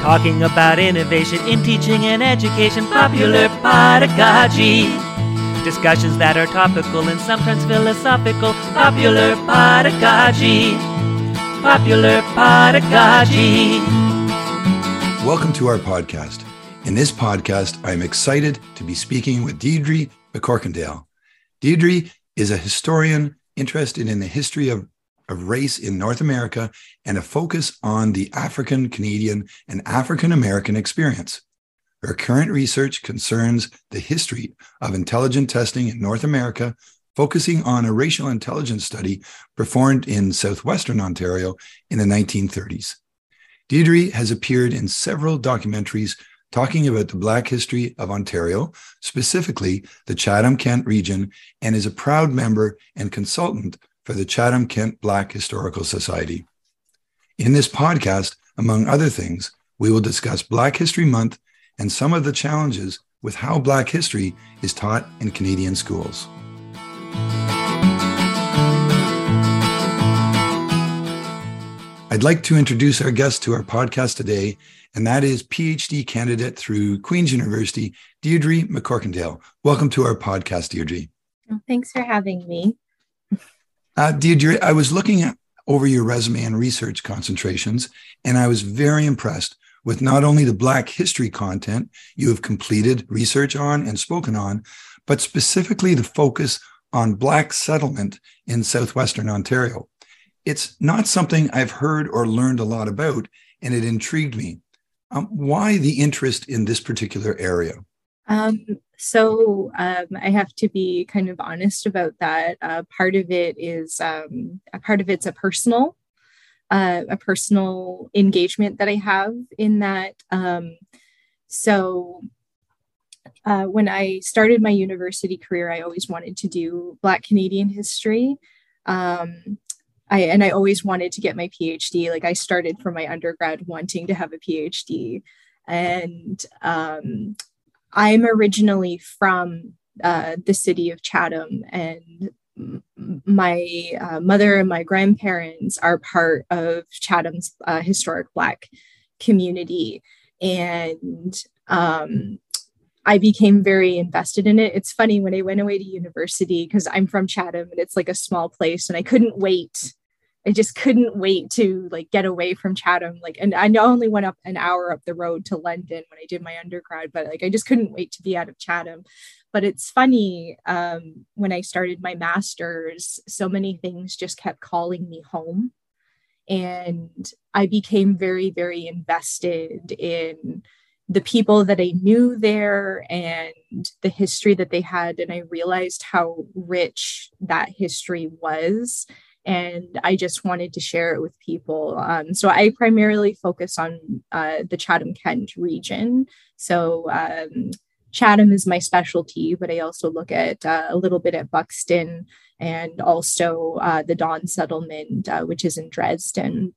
Talking about innovation in teaching and education, popular pedagogy. Discussions that are topical and sometimes philosophical, popular pedagogy. Popular pedagogy. Welcome to our podcast. In this podcast, I'm excited to be speaking with Deirdre McCorkindale. Deirdre is a historian interested in the history of of race in North America and a focus on the African Canadian and African American experience. Her current research concerns the history of intelligent testing in North America, focusing on a racial intelligence study performed in southwestern Ontario in the 1930s. Deirdre has appeared in several documentaries talking about the Black history of Ontario, specifically the Chatham Kent region, and is a proud member and consultant for the Chatham Kent Black Historical Society. In this podcast, among other things, we will discuss Black History Month and some of the challenges with how Black history is taught in Canadian schools. I'd like to introduce our guest to our podcast today, and that is PhD candidate through Queen's University, Deirdre McCorkindale. Welcome to our podcast, Deirdre. Thanks for having me. Uh, Deirdre, I was looking at, over your resume and research concentrations, and I was very impressed with not only the Black history content you have completed research on and spoken on, but specifically the focus on Black settlement in southwestern Ontario. It's not something I've heard or learned a lot about, and it intrigued me. Um, why the interest in this particular area? Um, so um, I have to be kind of honest about that. Uh, part of it is um, a part of it's a personal, uh, a personal engagement that I have in that. Um, so uh, when I started my university career, I always wanted to do Black Canadian history. Um, I, and I always wanted to get my PhD. Like I started from my undergrad wanting to have a PhD. And um, I'm originally from uh, the city of Chatham, and my uh, mother and my grandparents are part of Chatham's uh, historic Black community. And um, I became very invested in it. It's funny when I went away to university because I'm from Chatham and it's like a small place, and I couldn't wait I just couldn't wait to like get away from Chatham. Like, and I only went up an hour up the road to London when I did my undergrad, but like I just couldn't wait to be out of Chatham. But it's funny um, when I started my master's, so many things just kept calling me home, and I became very, very invested in the people that I knew there and the history that they had, and I realized how rich that history was and I just wanted to share it with people. Um, so I primarily focus on uh, the Chatham Kent region. So um, Chatham is my specialty, but I also look at uh, a little bit at Buxton and also uh, the Dawn settlement, uh, which is in Dresden.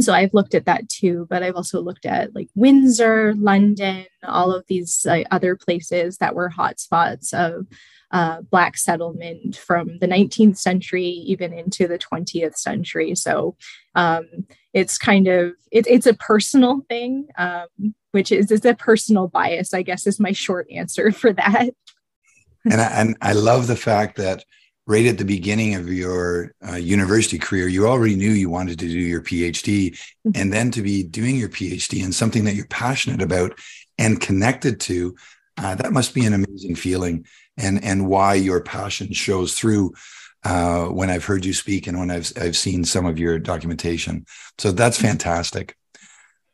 So I've looked at that too, but I've also looked at like Windsor, London, all of these other places that were hotspots of uh, Black settlement from the 19th century even into the 20th century. So um, it's kind of it, it's a personal thing, um, which is is a personal bias, I guess, is my short answer for that. and I, and I love the fact that right at the beginning of your uh, university career, you already knew you wanted to do your PhD, mm-hmm. and then to be doing your PhD in something that you're passionate about and connected to, uh, that must be an amazing feeling and and why your passion shows through uh, when I've heard you speak and when I've I've seen some of your documentation. So that's fantastic.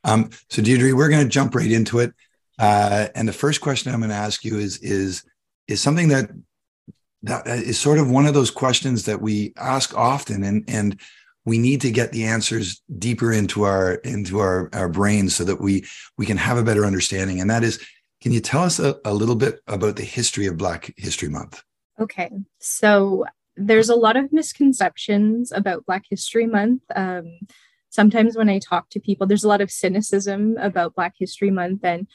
Um, so Deirdre, we're going to jump right into it. Uh, and the first question I'm going to ask you is is is something that that is sort of one of those questions that we ask often, and and we need to get the answers deeper into our into our our brains so that we we can have a better understanding. And that is, can you tell us a, a little bit about the history of Black History Month? Okay. So there's a lot of misconceptions about Black History Month. Um, sometimes when I talk to people, there's a lot of cynicism about Black History Month. And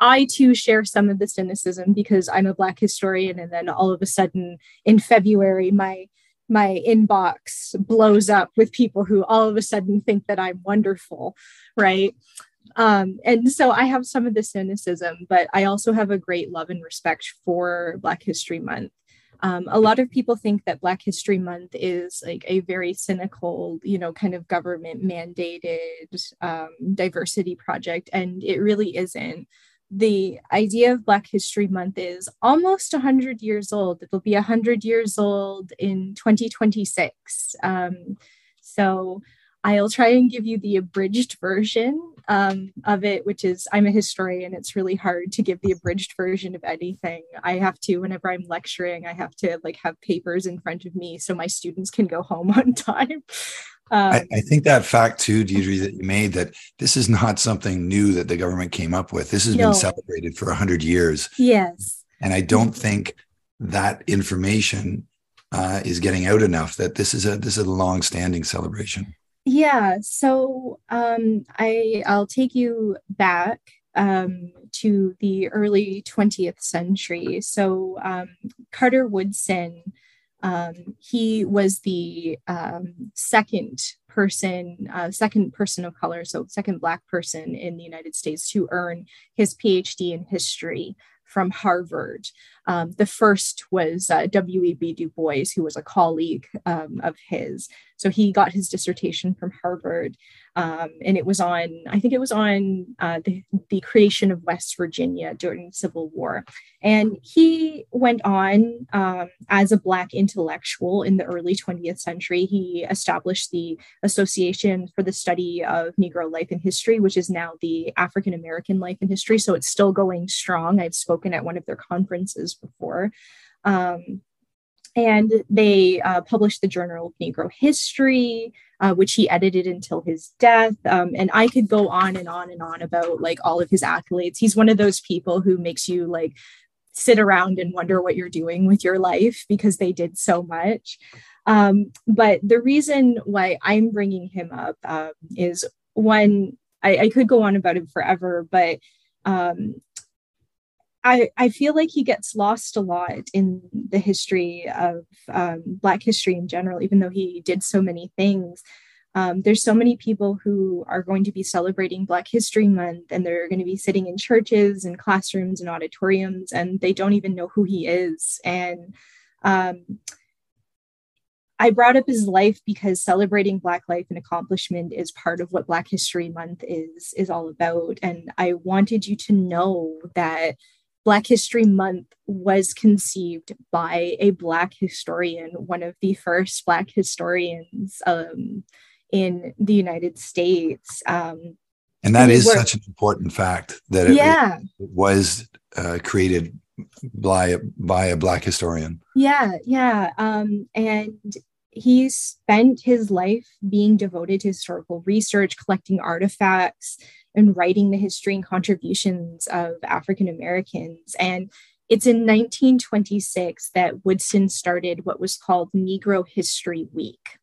I too share some of the cynicism because I'm a Black historian. And then all of a sudden in February, my my inbox blows up with people who all of a sudden think that I'm wonderful, right? Um, and so I have some of the cynicism, but I also have a great love and respect for Black History Month. Um, a lot of people think that Black History Month is like a very cynical, you know, kind of government mandated um, diversity project, and it really isn't. The idea of Black History Month is almost 100 years old. It'll be 100 years old in 2026. Um, so I'll try and give you the abridged version um, of it, which is I'm a historian. It's really hard to give the abridged version of anything. I have to, whenever I'm lecturing, I have to like have papers in front of me so my students can go home on time. Um, I, I, think that fact too, Deirdre, that you made that this is not something new that the government came up with. This has no. been celebrated for hundred years. Yes, and I don't think that information uh, is getting out enough. That this is a this is a long-standing celebration. Yeah, so um, I I'll take you back um, to the early 20th century. So um, Carter Woodson, um, he was the um, second person, uh, second person of color, so second Black person in the United States to earn his PhD in history from Harvard. Um, the first was uh, W.E.B. Du Bois, who was a colleague um, of his. So he got his dissertation from Harvard, um, and it was on, I think it was on uh, the, the creation of West Virginia during the Civil War. And he went on um, as a Black intellectual in the early 20th century. He established the Association for the Study of Negro Life and History, which is now the African American Life and History. So it's still going strong. I've spoken at one of their conferences before. Um, and they uh, published the Journal of Negro History, uh, which he edited until his death. Um, and I could go on and on and on about like all of his accolades. He's one of those people who makes you like sit around and wonder what you're doing with your life because they did so much. Um, but the reason why I'm bringing him up um, is one, I, I, could go on about him forever, but um, I, I feel like he gets lost a lot in the history of um, Black history in general, even though he did so many things. Um, there's so many people who are going to be celebrating Black History Month and they're going to be sitting in churches and classrooms and auditoriums and they don't even know who he is. And um, I brought up his life because celebrating Black life and accomplishment is part of what Black History Month is is all about. And I wanted you to know that Black History Month was conceived by a Black historian, one of the first Black historians um, in the United States. Um, and that is such an important fact that it, yeah. it, was uh, created by by a Black historian. Yeah, yeah, um, and he spent his life being devoted to historical research, collecting artifacts, and writing the history and contributions of African Americans. And it's in 1926 that Woodson started what was called Negro History Week.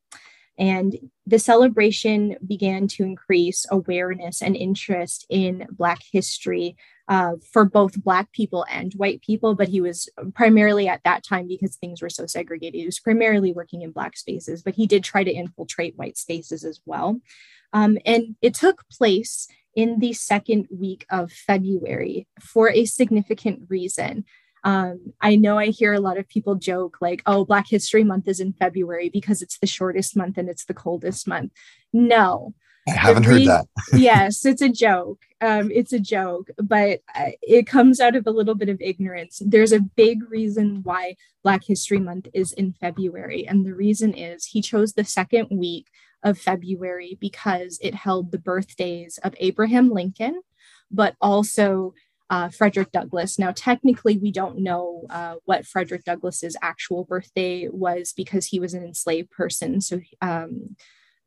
And the celebration began to increase awareness and interest in Black history uh, for both Black people and white people. But he was primarily at that time, because things were so segregated, he was primarily working in Black spaces, but he did try to infiltrate white spaces as well. Um, and it took place in the second week of February for a significant reason. Um, I know I hear a lot of people joke like, oh, Black History Month is in February because it's the shortest month and it's the coldest month. No. I haven't re- heard that. yes, it's a joke. Um, it's a joke, but uh, it comes out of a little bit of ignorance. There's a big reason why Black History Month is in February. And the reason is he chose the second week of February because it held the birthdays of Abraham Lincoln, but also uh, Frederick Douglass. Now, technically, we don't know uh, what Frederick Douglass's actual birthday was because he was an enslaved person. So, um,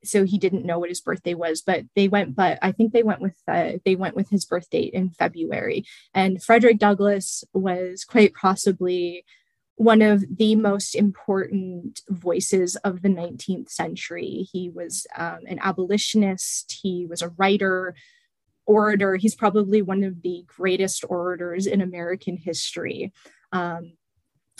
so he didn't know what his birthday was. But they went, but I think they went with uh, they went with his birth date in February. And Frederick Douglass was quite possibly one of the most important voices of the 19th century. He was um, an abolitionist. He was a writer orator. He's probably one of the greatest orators in American history. Um,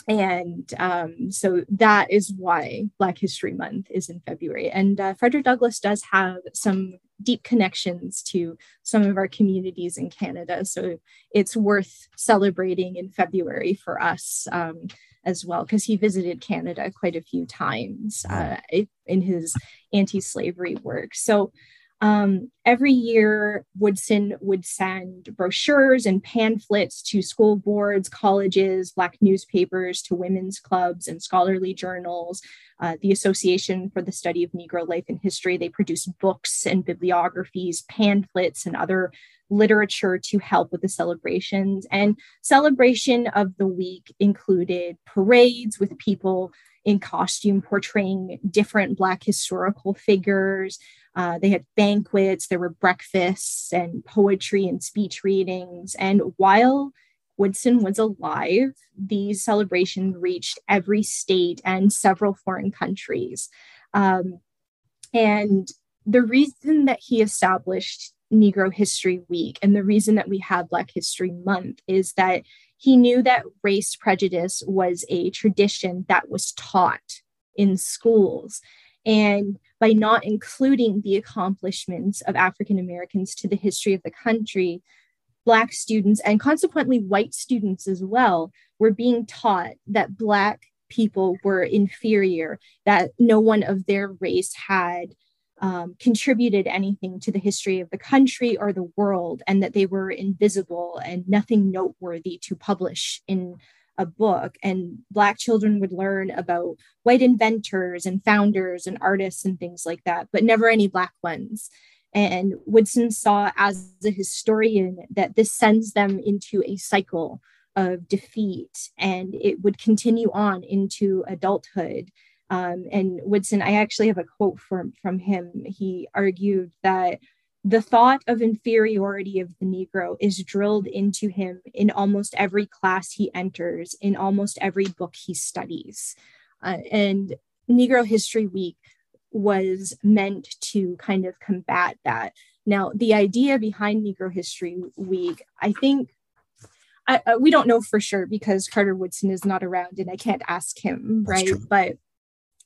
and um, so that is why Black History Month is in February. And uh, Frederick Douglass does have some deep connections to some of our communities in Canada. So it's worth celebrating in February for us um, as well, because he visited Canada quite a few times uh, in his anti slavery work. So um, every year, Woodson would send brochures and pamphlets to school boards, colleges, Black newspapers, to women's clubs and scholarly journals. Uh, the Association for the Study of Negro Life and History, they produced books and bibliographies, pamphlets, and other literature to help with the celebrations. And celebration of the week included parades with people in costume portraying different Black historical figures. Uh, they had banquets, there were breakfasts and poetry and speech readings. And while Woodson was alive, these celebrations reached every state and several foreign countries. Um, and the reason that he established Negro History Week and the reason that we have Black History Month is that he knew that race prejudice was a tradition that was taught in schools. And by not including the accomplishments of African Americans to the history of the country, Black students and consequently white students as well were being taught that Black people were inferior, that no one of their race had um, contributed anything to the history of the country or the world, and that they were invisible and nothing noteworthy to publish in a book. And Black children would learn about white inventors and founders and artists and things like that, but never any Black ones. And Woodson saw as a historian that this sends them into a cycle of defeat and it would continue on into adulthood um, and Woodson, I actually have a quote from, from him. He argued that the thought of inferiority of the Negro is drilled into him in almost every class he enters, in almost every book he studies. Uh, and Negro History Week was meant to kind of combat that. Now, the idea behind Negro History Week, I think I, uh, we don't know for sure because Carter Woodson is not around and I can't ask him, right? But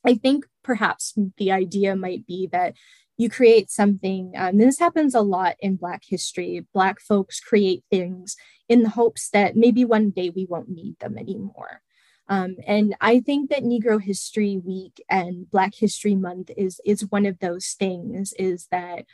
I think perhaps the idea might be that you create something, um, this happens a lot in Black history. Black folks create things in the hopes that maybe one day we won't need them anymore. Um, and I think that Negro History Week and Black History Month is, is one of those things, is that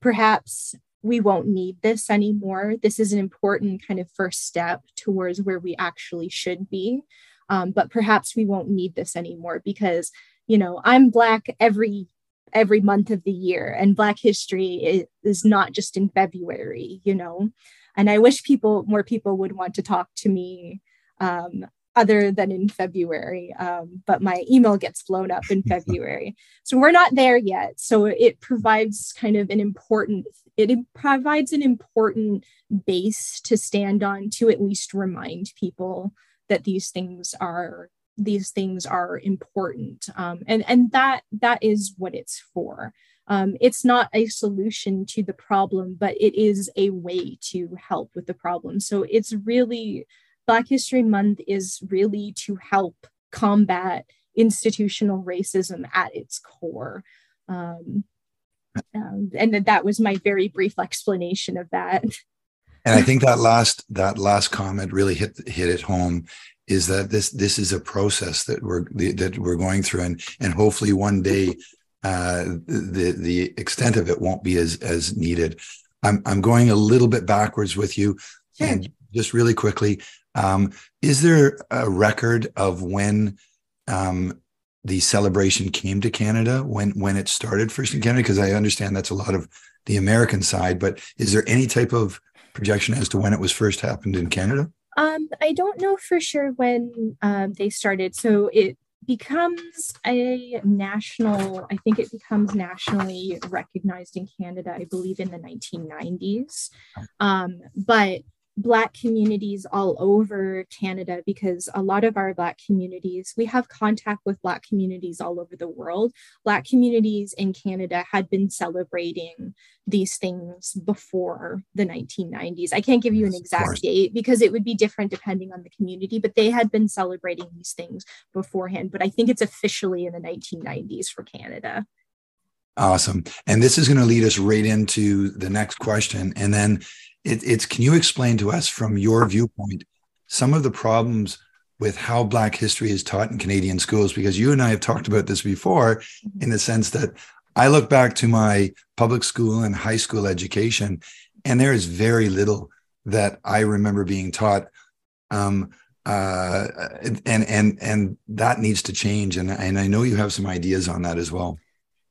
perhaps we won't need this anymore. This is an important kind of first step towards where we actually should be. Um, but perhaps we won't need this anymore because you know i'm black every every month of the year. And black history is, is not just in february you know? And i wish people more people would want to talk to me um, other than in february um, but my email gets blown up in february. So we're not there yet. So it provides kind of an important it provides an important base to stand on to at least remind people that these things are these things are important. Um, and and that that is what it's for. Um, it's not a solution to the problem but it is a way to help with the problem. So it's really black history month is really to help combat institutional racism at its core. Um, um, and that was my very brief explanation of that. And i think that last that last comment really hit hit it home is that this this is a process that we're that we're going through, and and hopefully one day uh, the the extent of it won't be as as needed. I'm I'm going a little bit backwards with you, sure. and just really quickly, um, is there a record of when um, the celebration came to Canada when when it started first in Canada? Because I understand that's a lot of the American side, but is there any type of projection as to when it was first happened in Canada? Um, I don't know for sure when um, they started. So it becomes a national, I think it becomes nationally recognized in Canada, I believe in the 1990s. Um, but Black communities all over Canada because a lot of our Black communities, we have contact with Black communities all over the world. Black communities in Canada had been celebrating these things before the 1990s. I can't give you an exact date because it would be different depending on the community, but they had been celebrating these things beforehand. But I think it's officially in the 1990s for Canada. Awesome. And this is going to lead us right into the next question. And then it, it's can you explain to us from your viewpoint some of the problems with how Black history is taught in Canadian schools? Because you and I have talked about this before mm-hmm. in the sense that I look back to my public school and high school education, and there is very little that I remember being taught. Um, uh, and and and that needs to change. And and I know you have some ideas on that as well.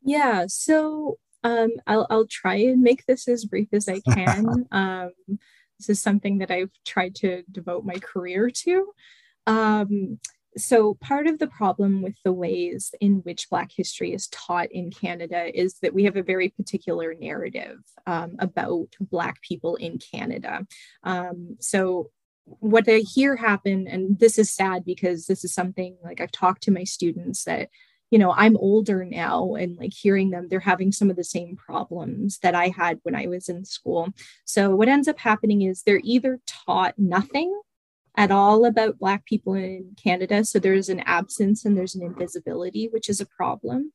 Yeah. So um, I'll I'll try and make this as brief as I can. um, this is something that I've tried to devote my career to. Um, so part of the problem with the ways in which Black history is taught in Canada is that we have a very particular narrative um, about Black people in Canada. Um, so what I hear happen, and this is sad because this is something like I've talked to my students that you know i'm older now and like hearing them they're having some of the same problems that i had when i was in school. So what ends up happening is they're either taught nothing at all about black people in canada so there's an absence and there's an invisibility which is a problem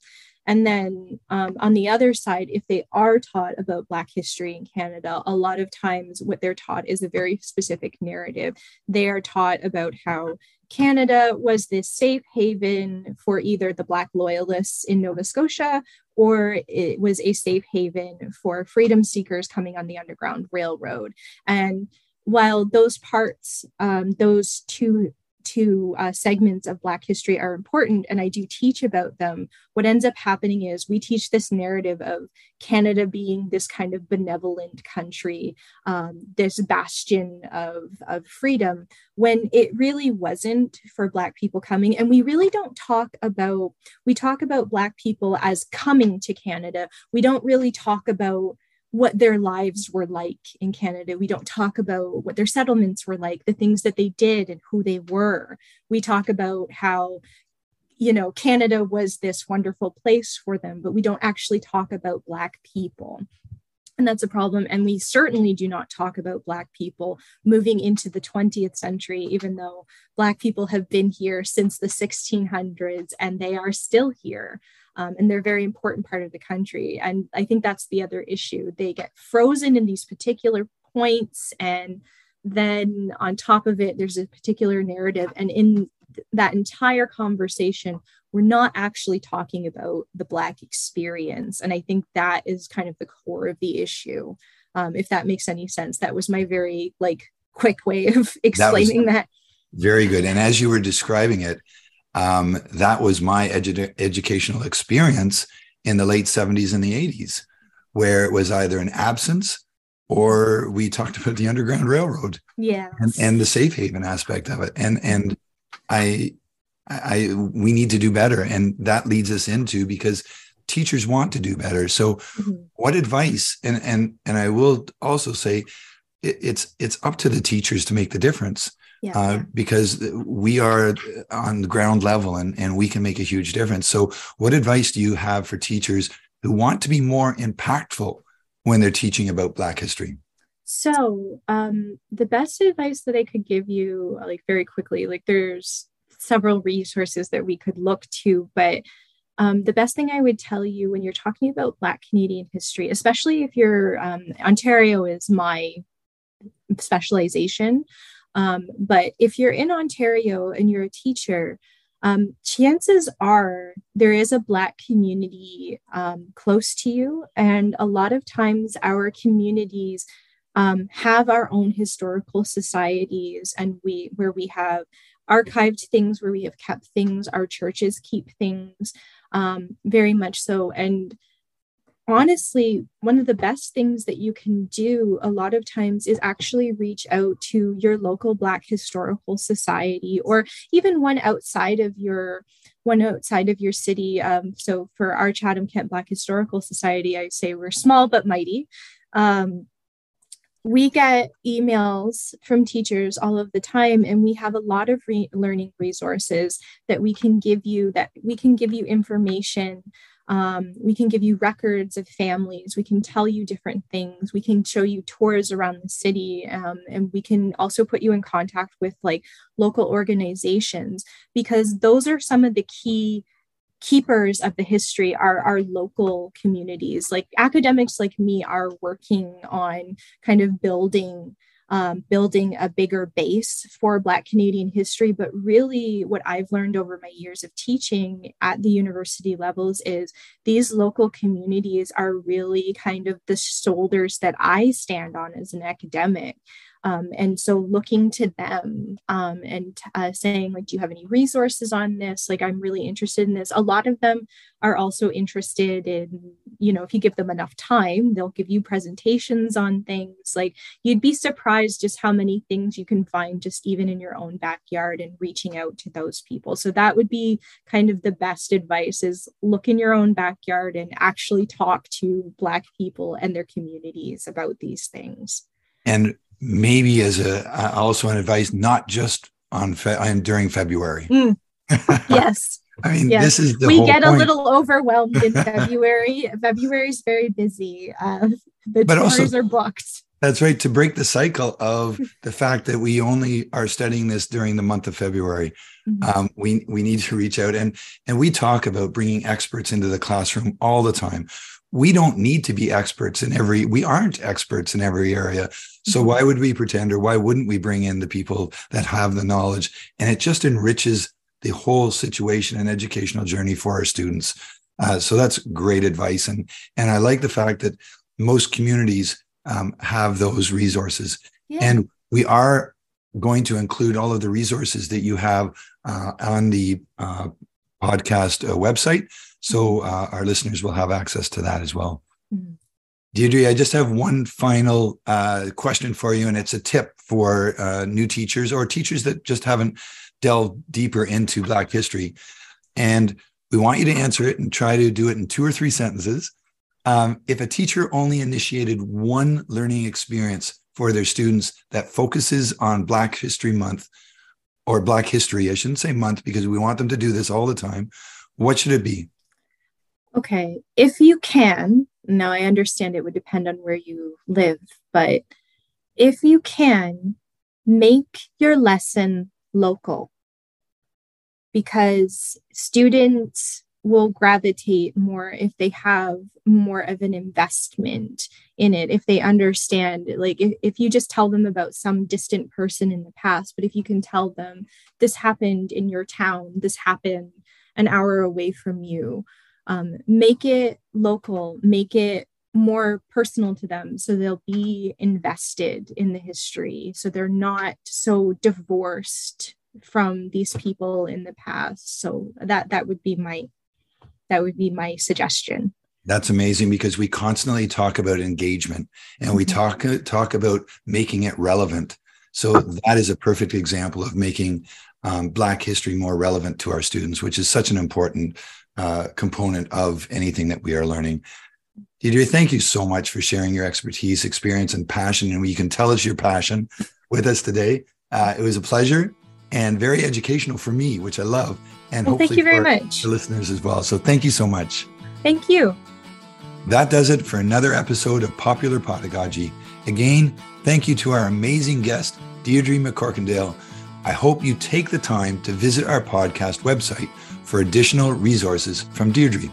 and then um, on the other side, if they are taught about Black history in Canada, a lot of times what they're taught is a very specific narrative. They are taught about how Canada was this safe haven for either the Black loyalists in Nova Scotia or it was a safe haven for freedom seekers coming on the Underground Railroad. And while those parts, um, those two two uh, segments of Black history are important, and I do teach about them, what ends up happening is we teach this narrative of Canada being this kind of benevolent country, um, this bastion of, of freedom, when it really wasn't for Black people coming. And we really don't talk about, we talk about Black people as coming to Canada. We don't really talk about what their lives were like in Canada. We don't talk about what their settlements were like, the things that they did and who they were. We talk about how, you know, Canada was this wonderful place for them, but we don't actually talk about Black people. And that's a problem. And we certainly do not talk about Black people moving into the 20th century, even though Black people have been here since the 1600s and they are still here um, and they're a very important part of the country. And I think that's the other issue. They get frozen in these particular points, and then on top of it, there's a particular narrative. And in that entire conversation, we're not actually talking about the Black experience. And I think that is kind of the core of the issue. Um, if that makes any sense, that was my very like quick way of explaining that, that. Very good. And as you were describing it, um, that was my edu- educational experience in the late 70s and the 80s, where it was either an absence or we talked about the Underground Railroad. Yeah. And, and the safe haven aspect of it. And and I I we need to do better. And that leads us into because teachers want to do better. So mm-hmm. what advice and and and I will also say it, it's it's up to the teachers to make the difference yeah, uh, yeah. because we are on the ground level and, and we can make a huge difference. So, what advice do you have for teachers who want to be more impactful when they're teaching about Black history? So, um, the best advice that I could give you, like very quickly, like there's several resources that we could look to, but um, the best thing I would tell you when you're talking about Black Canadian history, especially if you're um, Ontario is my specialization. Um, but if you're in Ontario and you're a teacher, um, chances are there is a Black community um, close to you. And a lot of times, our communities um, have our own historical societies, and we where we have archived things, where we have kept things. Our churches keep things um, very much so. And honestly, one of the best things that you can do a lot of times is actually reach out to your local Black Historical Society or even one outside of your one outside of your city. Um, so for our Chatham Kent Black Historical Society, I say we're small but mighty. Um, we get emails from teachers all of the time and we have a lot of re- learning resources that we can give you that we can give you information um, we can give you records of families. We can tell you different things. We can show you tours around the city. Um, and we can also put you in contact with like local organizations because those are some of the key keepers of the history are our local communities. Like academics like me are working on kind of building um, building a bigger base for Black Canadian history. But really, what I've learned over my years of teaching at the university levels is these local communities are really kind of the shoulders that I stand on as an academic. Um, and so looking to them um, and uh, saying like do you have any resources on this? Like i'm really interested in this. A lot of them are also interested in you know if you give them enough time they'll give you presentations on things. Like you'd be surprised just how many things you can find just even in your own backyard and reaching out to those people. So that would be kind of the best advice is look in your own backyard and actually talk to black people and their communities about these things. And maybe as a also an advice, not just on fe- during February. Mm. Yes. I mean, yes. this is we get point. a little overwhelmed in February. February is very busy. Uh, the but tours also, are booked. That's right. To break the cycle of the fact that we only are studying this during the month of February, mm-hmm. um, we we need to reach out and and we talk about bringing experts into the classroom all the time we don't need to be experts in every we aren't experts in every area so mm-hmm. why would we pretend or why wouldn't we bring in the people that have the knowledge and it just enriches the whole situation and educational journey for our students uh, so that's great advice and and i like the fact that most communities um, have those resources yeah. and we are going to include all of the resources that you have uh, on the uh, podcast uh, website so uh, our listeners will have access to that as well. Mm-hmm. Deirdre, I just have one final uh, question for you, and it's a tip for uh, new teachers or teachers that just haven't delved deeper into Black history. And we want you to answer it and try to do it in two or three sentences. Um, if a teacher only initiated one learning experience for their students that focuses on Black History Month or Black History, I shouldn't say month because we want them to do this all the time, what should it be? Okay, if you can, now I understand it would depend on where you live, but if you can, make your lesson local. Because students will gravitate more if they have more of an investment in it if they understand like if, if you just tell them about some distant person in the past but if you can tell them this happened in your town. This happened an hour away from you um, make it local make it more personal to them so they'll be invested in the history. So they're not so divorced from these people in the past. So that that would be my that would be my suggestion. That's amazing because we constantly talk about engagement and we mm-hmm. talk talk about making it relevant. So that is a perfect example of making um, black history more relevant to our students which is such an important uh, component of anything that we are learning. Deirdre, thank you so much for sharing your expertise, experience, and passion. And you can tell us your passion with us today. Uh, it was a pleasure and very educational for me, which I love. And well, hopefully thank you very much. the listeners as well. So thank you so much. Thank you. That does it for another episode of Popular Pedagogy. Again, thank you to our amazing guest, Deirdre McCorkindale. I hope you take the time to visit our podcast website for additional resources from Deirdre.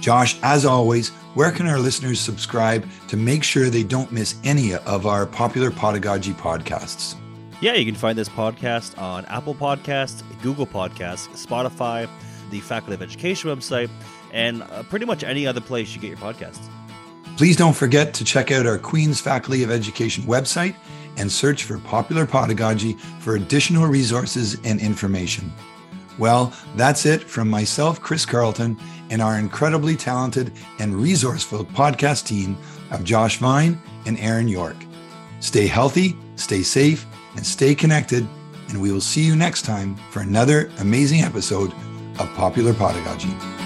Josh, as always, where can our listeners subscribe to make sure they don't miss any of our popular pedagogy podcasts? Yeah, you can find this podcast on Apple Podcasts, Google Podcasts, Spotify, the Faculty of Education website, and uh, pretty much any other place you get your podcasts. Please don't forget to check out our Queen's Faculty of Education website and search for Popular Pedagogy for additional resources and information. Well, that's it from myself, Chris Carlton, and our incredibly talented and resourceful podcast team of Josh Vine and Aaron York. Stay healthy, stay safe, and stay connected, and we will see you next time for another amazing episode of Popular Pedagogy.